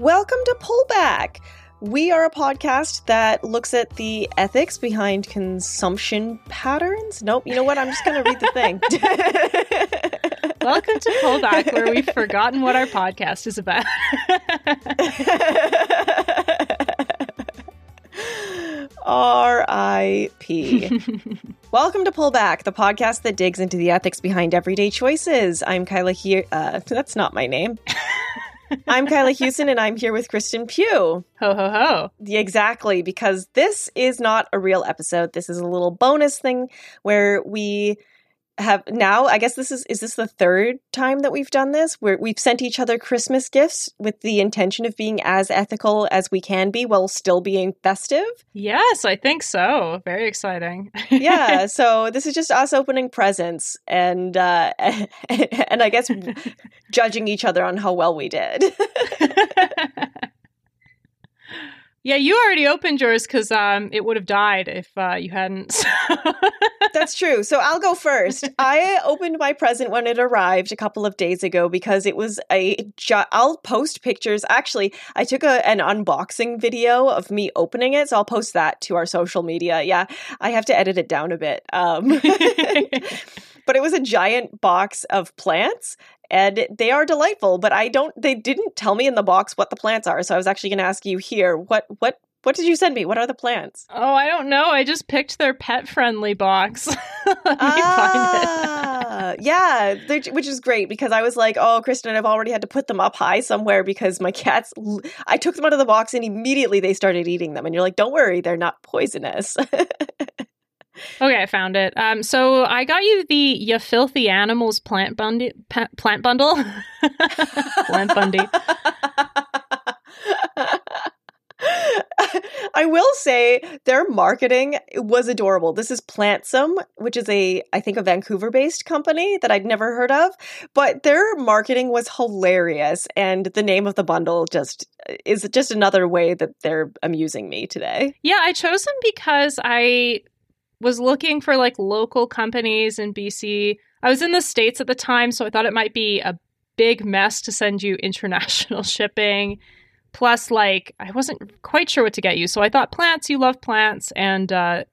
Welcome to Pullback. We are a podcast that looks at the ethics behind consumption patterns. Nope, you know what? I'm just going to read the thing. Welcome to Pullback, where we've forgotten what our podcast is about. R.I.P. Welcome to Pullback, the podcast that digs into the ethics behind everyday choices. I'm Kyla here. Uh, that's not my name. I'm Kyla Hewson, and I'm here with Kristen Pugh. Ho ho ho. Exactly, because this is not a real episode. This is a little bonus thing where we have now i guess this is is this the third time that we've done this where we've sent each other christmas gifts with the intention of being as ethical as we can be while still being festive Yes, I think so. Very exciting. yeah so this is just us opening presents and uh and i guess judging each other on how well we did yeah, you already opened yours because um, it would have died if uh, you hadn't. That's true. So I'll go first. I opened my present when it arrived a couple of days ago because it was a. I'll post pictures. Actually, I took a, an unboxing video of me opening it, so I'll post that to our social media. Yeah, I have to edit it down a bit. Um, but it was a giant box of plants. And they are delightful, but I don't. They didn't tell me in the box what the plants are, so I was actually going to ask you here. What what what did you send me? What are the plants? oh, I don't know. I just picked their pet friendly box. Let me find it. Ah, yeah, which is great because I was like, oh, Kristen, I've already had to put them up high somewhere because my cats. l- I took them out of the box and immediately they started eating them, and you're like, don't worry, they're not poisonous. Okay, I found it. Um, so I got you the Ya Filthy Animals plant bundle. Plant bundle. plant bundy. I will say their marketing was adorable. This is Plantsome, which is a I think a Vancouver-based company that I'd never heard of, but their marketing was hilarious and the name of the bundle just uh, is just another way that they're amusing me today. Yeah, I chose them because I was looking for like local companies in BC. I was in the States at the time, so I thought it might be a big mess to send you international shipping. Plus, like, I wasn't quite sure what to get you. So I thought plants, you love plants, and uh,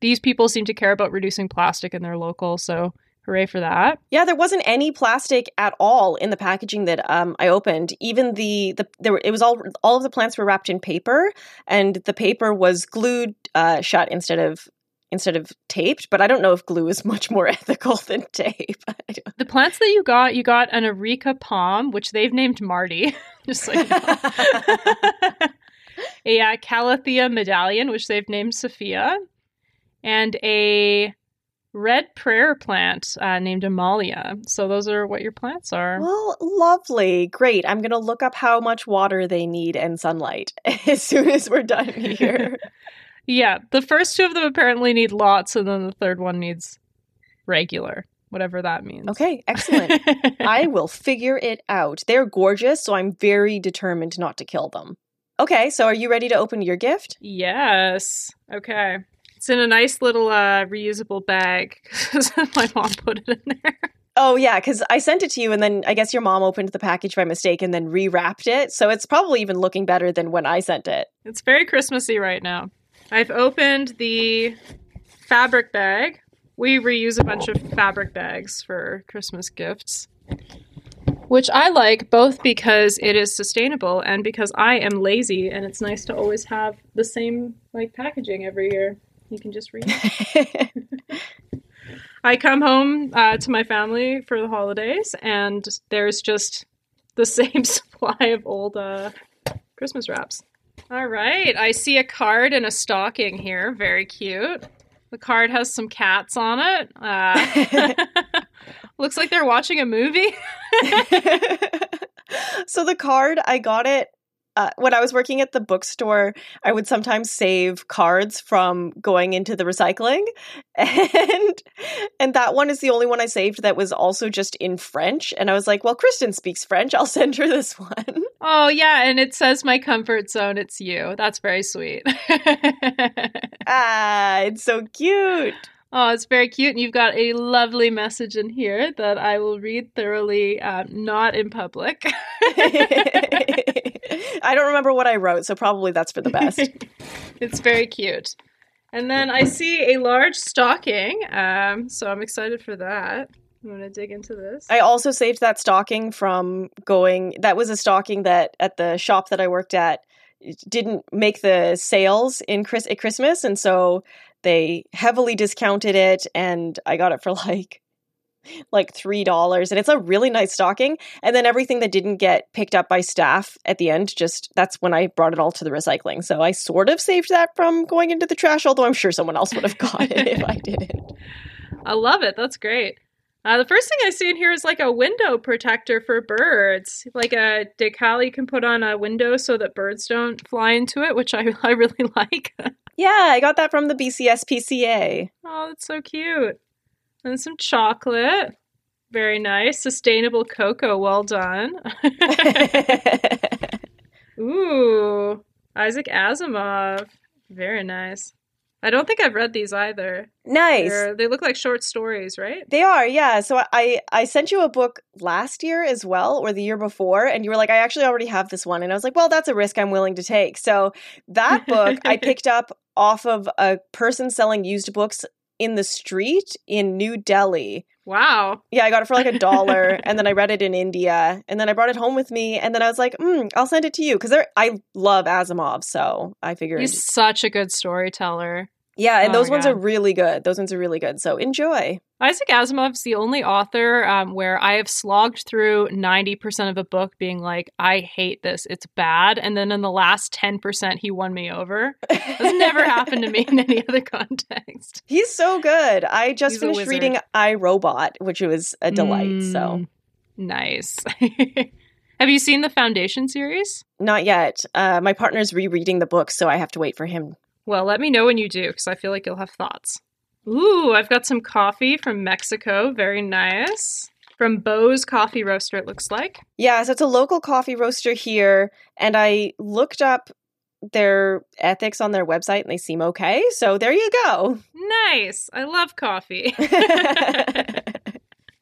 these people seem to care about reducing plastic in their local. So hooray for that. Yeah, there wasn't any plastic at all in the packaging that um, I opened. Even the the there were, it was all all of the plants were wrapped in paper, and the paper was glued uh, shut instead of instead of taped. But I don't know if glue is much more ethical than tape. The plants that you got, you got an Areca palm, which they've named Marty. Just know. a uh, Calathea medallion, which they've named Sophia, and a red prayer plant uh, named Amalia. So those are what your plants are. well, lovely, great. I'm gonna look up how much water they need and sunlight as soon as we're done here. Yeah, the first two of them apparently need lots, and then the third one needs regular, whatever that means. okay, excellent. I will figure it out. They're gorgeous, so I'm very determined not to kill them. Okay, so are you ready to open your gift? Yes. Okay. It's in a nice little uh, reusable bag because my mom put it in there. Oh yeah, because I sent it to you, and then I guess your mom opened the package by mistake and then rewrapped it. So it's probably even looking better than when I sent it. It's very Christmassy right now. I've opened the fabric bag. We reuse a bunch of fabric bags for Christmas gifts, which I like both because it is sustainable and because I am lazy and it's nice to always have the same like packaging every year. You can just reuse. I come home uh, to my family for the holidays, and there's just the same supply of old uh, Christmas wraps. All right, I see a card and a stocking here. Very cute. The card has some cats on it. Uh, looks like they're watching a movie. so the card I got it uh, when I was working at the bookstore. I would sometimes save cards from going into the recycling, and and that one is the only one I saved that was also just in French. And I was like, well, Kristen speaks French. I'll send her this one. Oh yeah, and it says my comfort zone. It's you. That's very sweet. ah, it's so cute. Oh, it's very cute. And you've got a lovely message in here that I will read thoroughly, uh, not in public. I don't remember what I wrote, so probably that's for the best. it's very cute. And then I see a large stocking, um, so I'm excited for that. I'm gonna dig into this. I also saved that stocking from going. That was a stocking that at the shop that I worked at didn't make the sales in Chris at Christmas, and so they heavily discounted it, and I got it for like like three dollars, and it's a really nice stocking. And then everything that didn't get picked up by staff at the end, just that's when I brought it all to the recycling. So I sort of saved that from going into the trash, although I'm sure someone else would have got it if I didn't. I love it. That's great. Uh, the first thing I see in here is like a window protector for birds, like a decal you can put on a window so that birds don't fly into it, which I, I really like. yeah, I got that from the BCSPCA. Oh, that's so cute. And some chocolate. Very nice. Sustainable cocoa. Well done. Ooh, Isaac Asimov. Very nice. I don't think I've read these either. Nice. They're, they look like short stories, right? They are, yeah. So I I sent you a book last year as well, or the year before, and you were like, I actually already have this one, and I was like, well, that's a risk I'm willing to take. So that book I picked up off of a person selling used books in the street in New Delhi. Wow. Yeah, I got it for like a dollar, and then I read it in India, and then I brought it home with me, and then I was like, mm, I'll send it to you because I love Asimov, so I figured he's such a good storyteller. Yeah, and oh those ones God. are really good. Those ones are really good. So enjoy. Isaac Asimov's the only author um, where I have slogged through 90% of a book being like, I hate this. It's bad. And then in the last 10%, he won me over. That's never happened to me in any other context. He's so good. I just He's finished reading I Robot, which was a delight. Mm, so nice. have you seen the Foundation series? Not yet. Uh, my partner's rereading the book, so I have to wait for him well, let me know when you do, because I feel like you'll have thoughts. Ooh, I've got some coffee from Mexico. Very nice. From Bo's Coffee Roaster, it looks like. Yeah, so it's a local coffee roaster here. And I looked up their ethics on their website and they seem okay. So there you go. Nice. I love coffee. and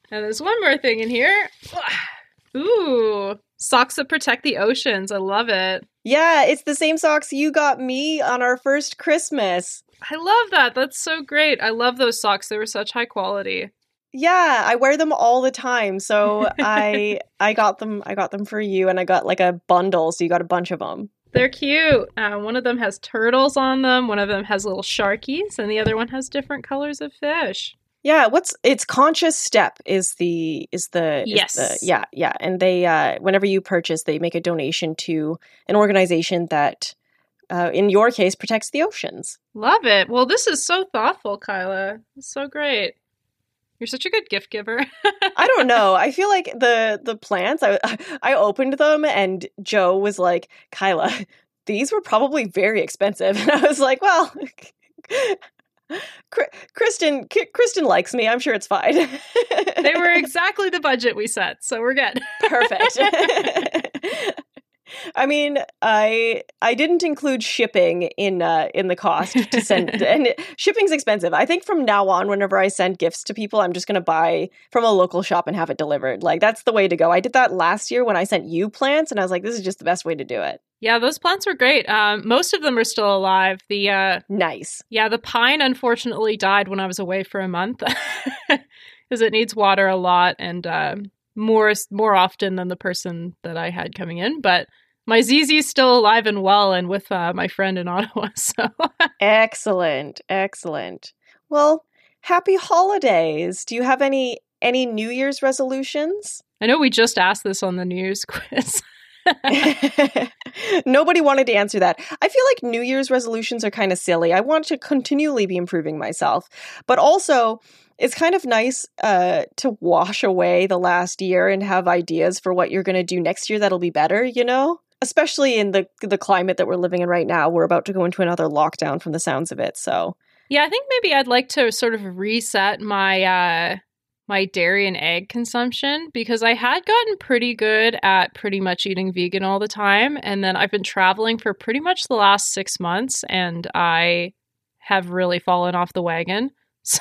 there's one more thing in here. Ooh, socks that protect the oceans. I love it. Yeah, it's the same socks you got me on our first Christmas. I love that. That's so great. I love those socks. They were such high quality. Yeah, I wear them all the time. So I I got them I got them for you and I got like a bundle so you got a bunch of them. They're cute. Uh, one of them has turtles on them, one of them has little sharkies, and the other one has different colors of fish. Yeah, what's it's conscious step is the is the yes the, yeah yeah and they uh, whenever you purchase they make a donation to an organization that uh, in your case protects the oceans. Love it. Well, this is so thoughtful, Kyla. It's so great. You're such a good gift giver. I don't know. I feel like the the plants. I I opened them and Joe was like, "Kyla, these were probably very expensive," and I was like, "Well." Kristen, Kristen likes me. I'm sure it's fine. they were exactly the budget we set, so we're good. Perfect. I mean, I I didn't include shipping in uh, in the cost to send, and shipping's expensive. I think from now on, whenever I send gifts to people, I'm just going to buy from a local shop and have it delivered. Like that's the way to go. I did that last year when I sent you plants, and I was like, this is just the best way to do it. Yeah, those plants were great. Um, most of them are still alive. The uh, nice. Yeah, the pine unfortunately died when I was away for a month because it needs water a lot and uh, more more often than the person that I had coming in. But my is still alive and well, and with uh, my friend in Ottawa. So excellent, excellent. Well, happy holidays. Do you have any any New Year's resolutions? I know we just asked this on the New Year's quiz. Nobody wanted to answer that. I feel like New Year's resolutions are kind of silly. I want to continually be improving myself, but also it's kind of nice uh, to wash away the last year and have ideas for what you're going to do next year that'll be better. You know, especially in the the climate that we're living in right now. We're about to go into another lockdown, from the sounds of it. So. Yeah, I think maybe I'd like to sort of reset my uh my dairy and egg consumption because I had gotten pretty good at pretty much eating vegan all the time. And then I've been traveling for pretty much the last six months and I have really fallen off the wagon. So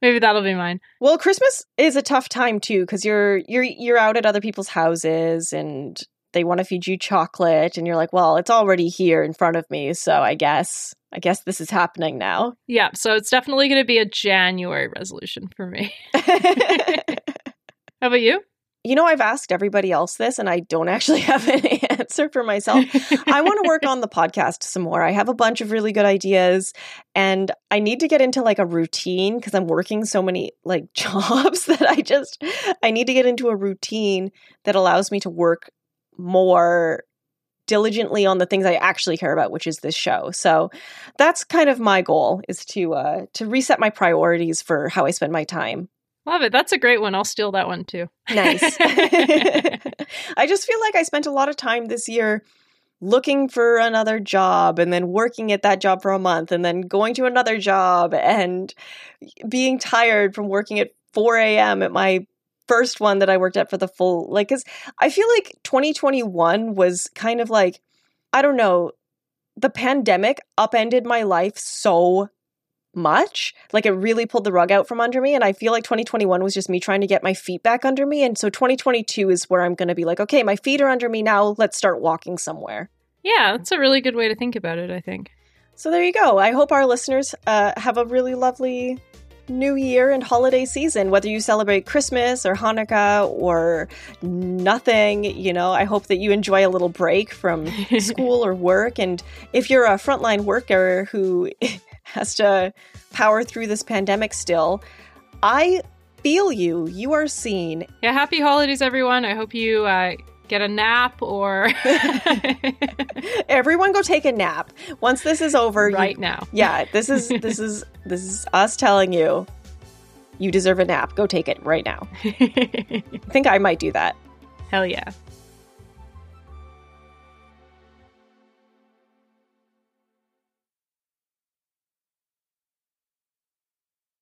maybe that'll be mine. Well, Christmas is a tough time too because you're you're you're out at other people's houses and they want to feed you chocolate and you're like, well, it's already here in front of me, so I guess I guess this is happening now. Yeah, so it's definitely going to be a January resolution for me. How about you? You know, I've asked everybody else this and I don't actually have an answer for myself. I want to work on the podcast some more. I have a bunch of really good ideas and I need to get into like a routine because I'm working so many like jobs that I just I need to get into a routine that allows me to work more diligently on the things I actually care about, which is this show. So that's kind of my goal is to uh to reset my priorities for how I spend my time. Love it. That's a great one. I'll steal that one too. Nice. I just feel like I spent a lot of time this year looking for another job and then working at that job for a month and then going to another job and being tired from working at 4 a.m. at my first one that I worked at for the full, like, because I feel like 2021 was kind of like, I don't know, the pandemic upended my life so much. Like it really pulled the rug out from under me. And I feel like 2021 was just me trying to get my feet back under me. And so 2022 is where I'm going to be like, okay, my feet are under me now. Let's start walking somewhere. Yeah, that's a really good way to think about it, I think. So there you go. I hope our listeners uh, have a really lovely new year and holiday season, whether you celebrate Christmas or Hanukkah or nothing. You know, I hope that you enjoy a little break from school or work. And if you're a frontline worker who has to power through this pandemic still. I feel you. You are seen. Yeah, happy holidays, everyone. I hope you uh, get a nap or. Everyone go take a nap. Once this is over. Right you, now. Yeah, this is this is this is us telling you you deserve a nap. Go take it right now. I think I might do that. Hell yeah.